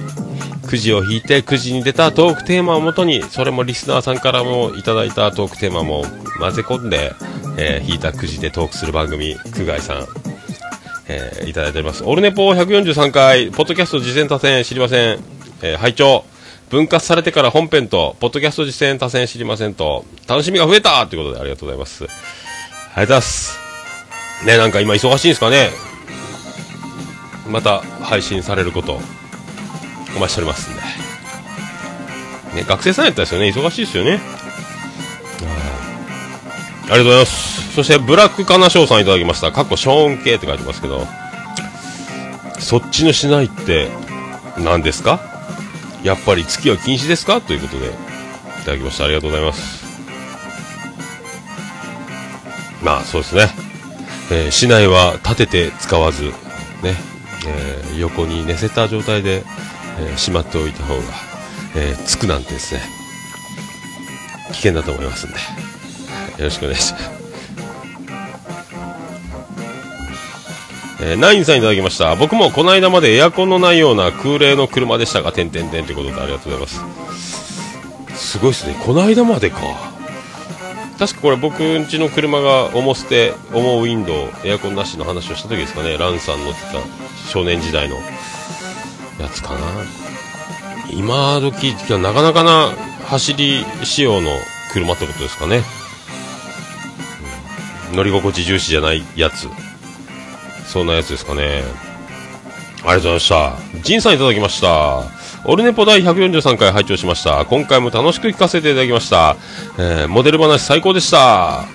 くじを引いてくじに出たトークテーマをもとにそれもリスナーさんからもいただいたトークテーマも混ぜ込んで、えー引いたくじでトークする番組区外さん、えーいただいております。オルネポ143回ポッドキャスト実践多戦知りません、えー拝聴。分割されてから本編とポッドキャスト実践多戦知りませんと楽しみが増えた！ということでありがとうございます。ありがとうございます。ねなんか今忙しいんですかね。また配信されることお待ちしておりますんで。ね、学生さんやったですよね。忙しいですよね。ありがとうございます。そして、ブラックカナショウさんいただきました。過去、ショーン系って書いてますけど、そっちのしないって、何ですか？やっぱり月は禁止ですか？ということで、いただきました。ありがとうございます。まあ、そうですね。えー市内は立てて使わず、ね、えー横に寝せた状態で、えーしまっておいた方が、えーつくなんてですね、危険だと思いますんで、よろしくお願いします。えーナインさんいただきました。僕もこの間までエアコンのないような空冷の車でしたが、てんてんてんということでありがとうございます。すごいですね。この間までか。確かこれ僕んちの車が重捨て、重ウィンドウ、エアコンなしの話をした時ですかね。ランさん乗ってた少年時代のやつかな。今時、なかなかな走り仕様の車ってことですかね。乗り心地重視じゃないやつ。そんなやつですかね。ありがとうございました。ジンさんいただきました。オルネポ第143回拝聴しました。今回も楽しく聞かせていただきました。えーモデル話最高でした。あ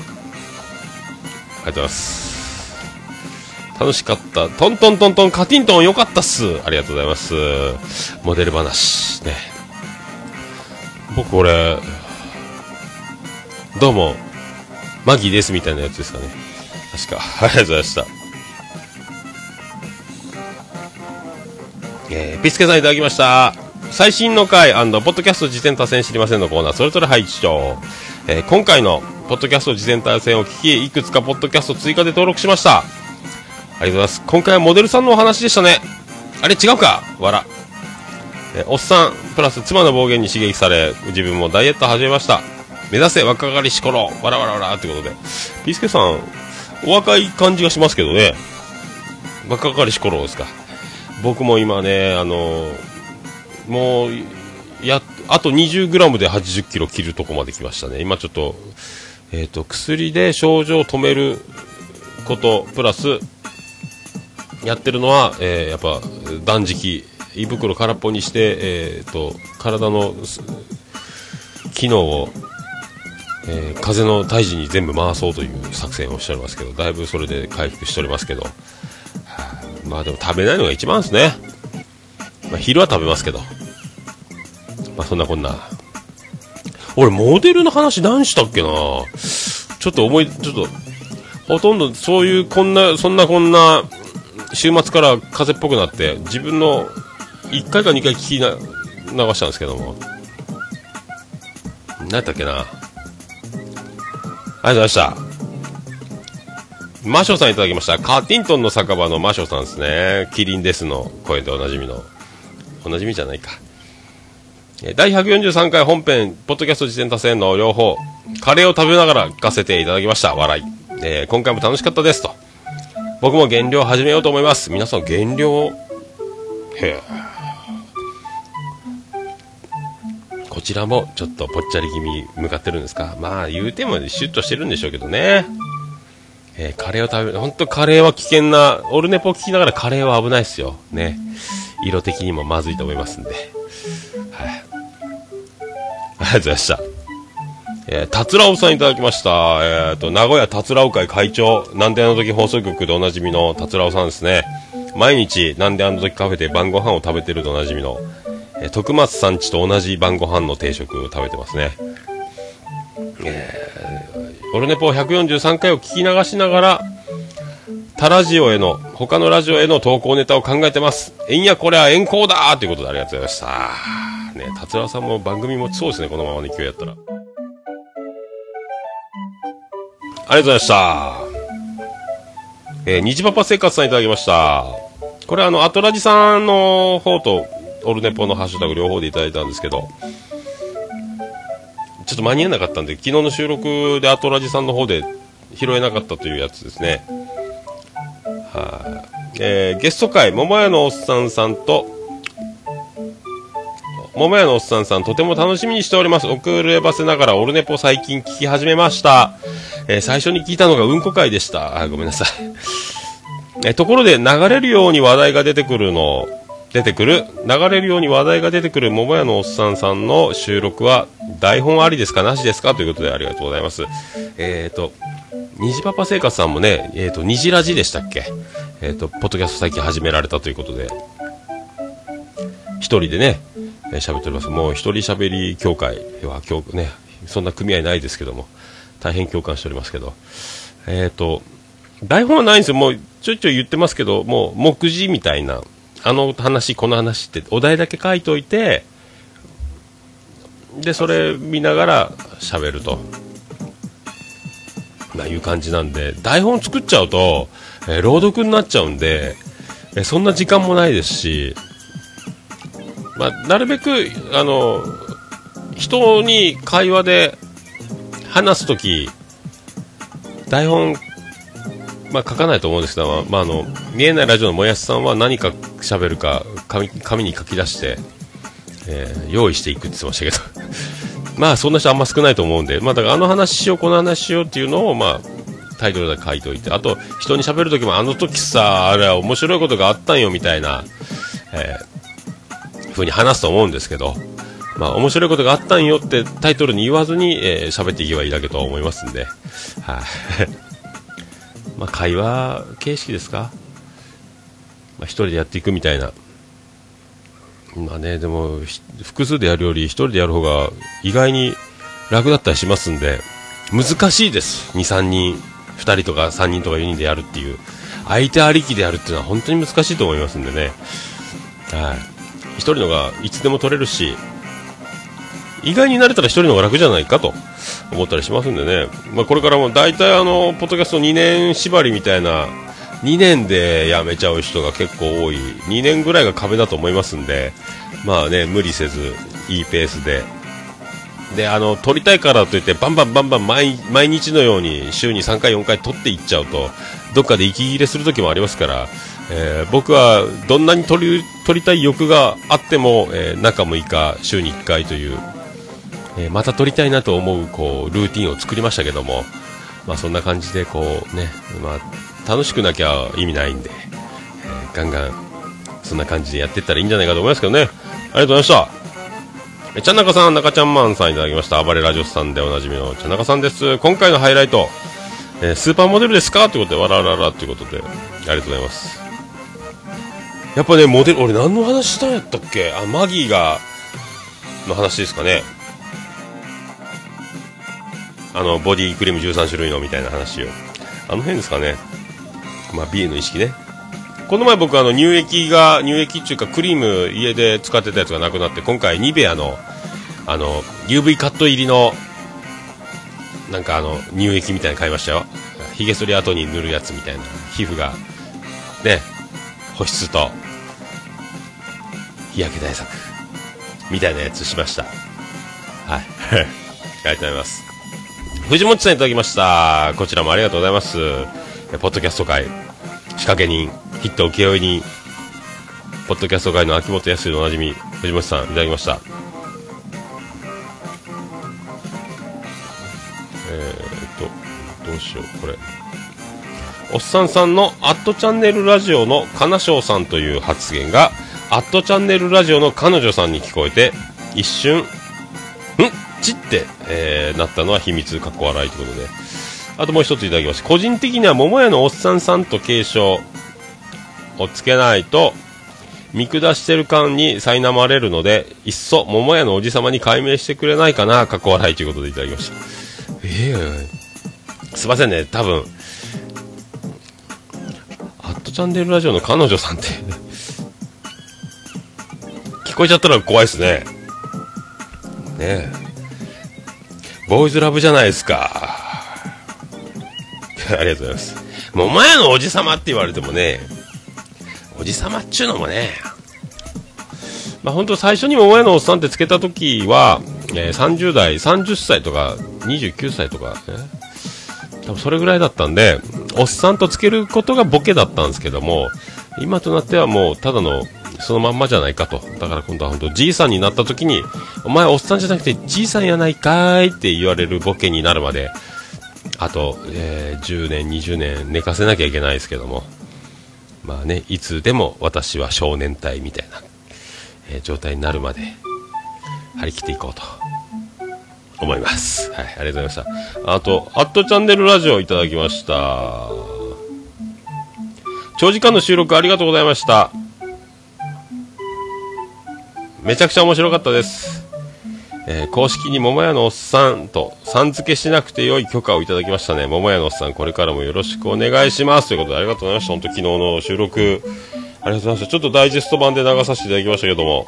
りがとうございます。楽しかった。トントントントンカティントンよかったっす。ありがとうございます。モデル話。ね。僕これ、どうも、マギですみたいなやつですかね。確か。[LAUGHS] ありがとうございました。えーピスケさんいただきました。最新の回ポッドキャスト事前多戦知りませんのコーナー、それぞれ配置長。えー今回のポッドキャスト事前多戦を聞き、いくつかポッドキャスト追加で登録しました。ありがとうございます。今回はモデルさんのお話でしたね。あれ違うか？わら。えーおっさん、プラス妻の暴言に刺激され、自分もダイエット始めました。目指せ若かりし頃、わらわらわらってことで。ピースケさん、お若い感じがしますけどね。若かりし頃ですか。僕も今ね、あのもう、や、あと 20g で 80kg 切るとこまで来ましたね。今ちょっと、えっ、と、薬で症状を止めること、プラス、やってるのは、えーやっぱ、断食、胃袋空っぽにして、えっ、と、体の機能を、えー風の胎児に全部回そうという作戦をしておりますけど、だいぶそれで回復しておりますけど、まあでも食べないのが一番ですね。まあ昼は食べますけど。まあそんなこんな。俺モデルの話何したっけなちょっと思い、ちょっと、ほとんどそういうこんな、そんなこんな、週末から風っぽくなって、自分の1回か2回聞きな流したんですけども。何やったっけなありがとうございました。マショさんいただきました。カーティントンの酒場のマショさんですね。キリンですの声でおなじみの。おなじみじゃないか。第143回本編、ポッドキャスト実践多戦の両方、カレーを食べながら聞かせていただきました。笑い。えー今回も楽しかったですと。僕も減量始めようと思います。皆さん減量へえ。ちらもちょっとぽっちゃり気味向かってるんですか？まあ言うてもシュッとしてるんでしょうけどね。えーカレーを食べる、本当カレーは危険な、オルネポ聞きながらカレーは危ないですよ。ね。色的にもまずいと思いますんで。はい。ありがとうございました。えー、たつらおさんいただきました。えっ、と、名古屋たつらお会会長、なんであの時放送局でおなじみのたつらおさんですね。毎日、なんであの時カフェで晩ご飯を食べてるとおなじみの、えー徳松さんちと同じ晩ご飯の定食を食べてますね。えーオルネポ143回を聞き流しながら、他ラジオへの、他のラジオへの投稿ネタを考えてます。えんやこれは遠行だということでありがとうございました。ね、達郎さんも番組持ちそうですね、このままの勢いやったら。ありがとうございました。えー、虹パパ生活さんいただきました。これあの、アトラジさんの方と、オルネポのハッシュタグ両方でいただいたんですけど、ちょっと間に合わなかったんで、昨日の収録でアトラジさんの方で拾えなかったというやつですね。はい、えーゲスト会、桃屋のおっさんさんと、桃屋のおっさんさん、とても楽しみにしております。遅ればせながら、オルネポ最近聞き始めました。えー最初に聞いたのがうんこ会でした。あ、ごめんなさい。えーところで、流れるように話題が出てくるの、出てくる、流れるように話題が出てくる桃屋のおっさんさんの収録は、台本ありですか？なしですか？ということでありがとうございます。えっ、と、虹パパ生活さんもね、えっ、と、虹ラジでしたっけ？えっ、と、ポッドキャスト最近始められたということで、一人でね、えー喋っております。もう一人喋り協会は、今日ね、そんな組合ないですけども、大変共感しておりますけど、えっ、と、台本はないんですよ。もうちょいちょい言ってますけど、もう目次みたいな、あの話、この話ってお題だけ書いといて、で、それ見ながら喋ると。まいう感じなんで、台本作っちゃうと、えー朗読になっちゃうんで、えーそんな時間もないですし、まあ、なるべく、あの、人に会話で話すとき、台本、まあ、書かないと思うんですけど、まあ、あの、見えないラジオのもやしさんは何か喋るか紙、紙に書き出して、えー用意していくって言ってましたけど、[LAUGHS] まあ、そんな人あんま少ないと思うんで、まあ、だからあの話しよう、この話しようっていうのを、まあ、タイトルで書いておいて、あと、人に喋るときも、あの時さ、あれは面白いことがあったんよ、みたいな、えーふうに話すと思うんですけど、まあ、面白いことがあったんよってタイトルに言わずに、えー喋っていけばいいだけと思いますんで、はい、まあ、会話形式ですか？まあ、一人でやっていくみたいな。まあね、でも、複数でやるより一人でやる方が意外に楽だったりしますんで、難しいです。2、3人、2人とか3人とか4人でやるっていう。相手ありきでやるっていうのは本当に難しいと思いますんでね。はい。一人のがいつでも取れるし、意外に慣れたら一人の方が楽じゃないかと思ったりしますんでね。まあこれからも大体あの、ポッドキャスト2年縛りみたいな、2年で辞めちゃう人が結構多い。2年ぐらいが壁だと思いますんで、まあね、無理せず、いいペースで。で、あの、撮りたいからといって、バンバンバンバン毎日のように週に3回4回撮っていっちゃうと、どっかで息切れする時もありますから、えー僕はどんなに撮り撮りたい欲があっても、えー中6日、週に1回という、えーまた撮りたいなと思うこうルーティンを作りましたけども、まあ、そんな感じでこう、ねまあ、楽しくなきゃ意味ないんで、えーガンガンそんな感じでやっていったらいいんじゃないかと思いますけどねありがとうございましたえちゃんなかさん、中ちゃんマンさんいただきました。暴れラジオさんでおなじみのちゃんなかさんです。今回のハイライト、えースーパーモデルですか？ということで、わらららということで、ありがとうございます。やっぱね、モデル、俺何の話したんやったっけ？あ、マギーが、の話ですかね。あの、ボディクリーム13種類のみたいな話を。あの辺ですかね。まあ、美の意識ね。この前僕あの乳液が、乳液っていうかクリーム家で使ってたやつがなくなって、今回ニベアの、あの、UV カット入りの、なんかあの、乳液みたいなの買いましたよ。髭剃り後に塗るやつみたいな。皮膚が、ね、保湿と、日焼け対策、みたいなやつしました。はい。[LAUGHS] ありがとうございます。藤本さんいただきました。こちらもありがとうございます。ポッドキャスト会、仕掛け人、ヒット請負人、ポッドキャスト界の秋元康のおなじみ、藤本さんいただきました。えー、っと、どうしよう、これ。おっさんさんのアットチャンネルラジオの金賞さんという発言が、アットチャンネルラジオの彼女さんに聞こえて、一瞬、ん？っちって、えーなったのは秘密、かっこ笑いということで。あともう一ついただきました。個人的には桃屋のおっさんさんと継承をつけないと、見下してる感に苛まれるので、いっそ桃屋のおじさまに解明してくれないかな、かっこ笑いということでいただきました。ええすいませんね、多分、アットチャンネルラジオの彼女さんって、聞こえちゃったら怖いですね。ねえ。ボーイズラブじゃないですか。[LAUGHS] ありがとうございます。桃屋のおじさまって言われてもね、おじさまっちゅうのもね、まあ本当最初に桃屋のおっさんってつけた時は、えー30代、30歳とか、29歳とか、ね、多分それぐらいだったんで、おっさんとつけることがボケだったんですけども、今となってはもうただのそのまんまじゃないかと。だから今度は本当じいさんになった時に、お前おっさんじゃなくてじいさんやないかーいって言われるボケになるまで、あと、えー10年、20年寝かせなきゃいけないですけども、まあね、いつでも私は少年隊みたいな、えー状態になるまで張り切っていこうと思います。はい、ありがとうございました。あと、アットチャンネルラジオいただきました。長時間の収録ありがとうございました。めちゃくちゃ面白かったです。えー公式に桃屋のおっさんとさん付けしなくて良い許可をいただきましたね。桃屋のおっさん、これからもよろしくお願いします。ということでありがとうございました。本当昨日の収録、ありがとうございました。ちょっとダイジェスト版で流させていただきましたけども、はい。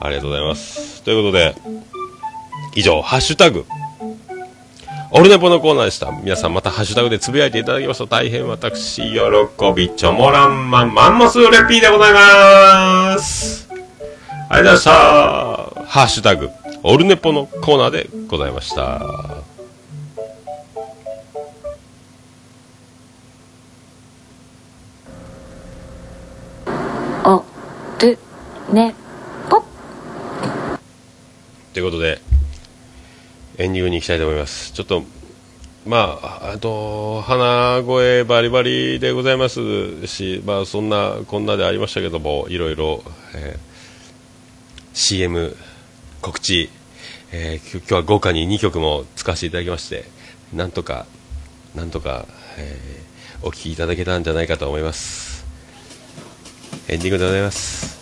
ありがとうございます。ということで、以上、ハッシュタグ、オルネポのコーナーでした。皆さんまたハッシュタグでつぶやいていただきますと大変私、喜びちょもらんまんマンモスレピーでございます。ありがとうございました。ハッシュタグ、オルネポのコーナーでございました。おるねぽということで、エンディングに行きたいと思います。ちょっと、まあ、あと、鼻声バリバリでございますし、まあ、そんな、こんなでありましたけども、いろいろ、えー CM、告知、えー今日は豪華に2曲も使わせていただきまして、なんとか、なんとか、えーお聴きいただけたんじゃないかと思います。エンディングでございます。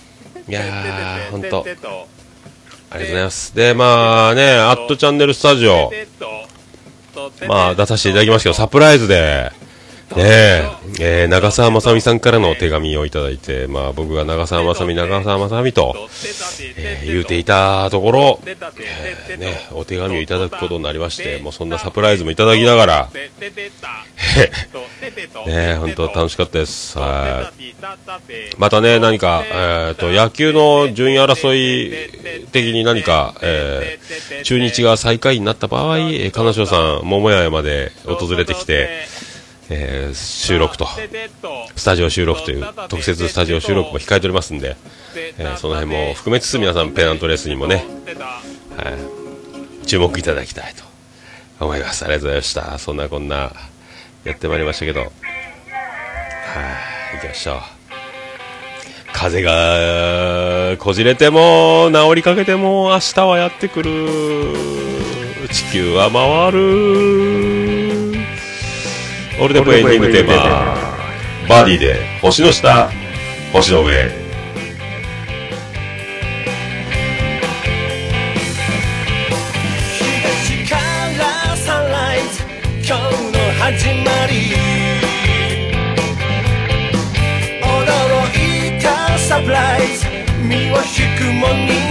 いやー、ほんと。ありがとうございます。で、まあね、アットチャンネルスタジオ、まあ出させていただきましたけど、サプライズで、ねえ、えー長澤まさみさんからの手紙をいただいて、まあ僕が長澤まさみ、長澤まさみと、えー言うていたところ、えーね、お手紙をいただくことになりまして、もうそんなサプライズもいただきながら、ね本当楽しかったです。はい。またね、何か、えっ、と、野球の順位争い的に何か、えー中日が最下位になった場合、金城さん、桃屋まで訪れてきて、えー収録と、スタジオ収録という特設スタジオ収録も控えておりますんで、えーその辺も含めつつ皆さんペナントレースにもね、はい、注目いただきたいと思います。ありがとうございました。そんなこんな、やってまいりましたけど、はい、行きましょう。風がこじれても治りかけても明日はやってくる地球は回るオルネポエンディングテーマバディで星の下星の上。東からサンライズ今日の始まり驚いたサプライズ。身を引くモーニングムーン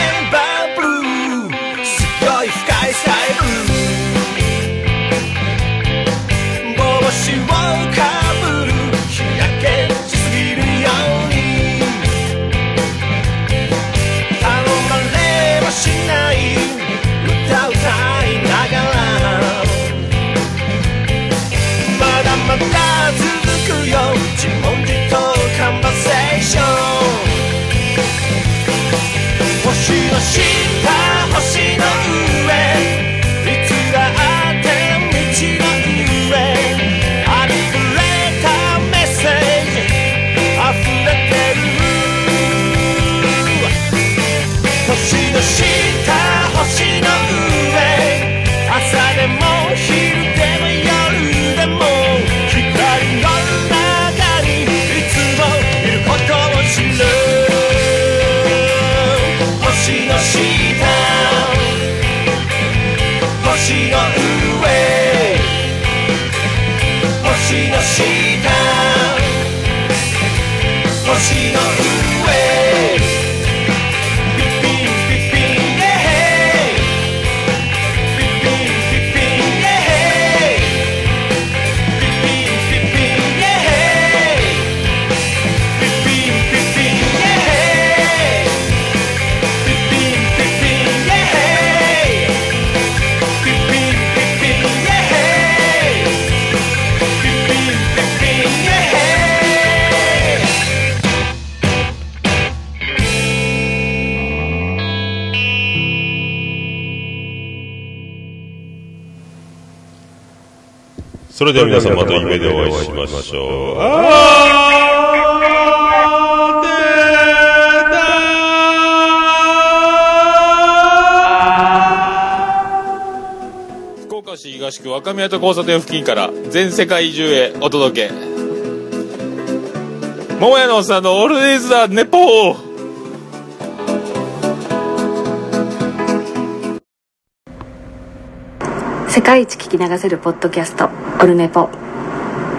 それでは皆さんまた夢でお会いしましょう。ああでー福岡市東区若宮と交差点付近から全世界中へお届け。桃屋のおっさんのオールディーズだ、ネポー世界一聞き流せるポッドキャストグルメポ。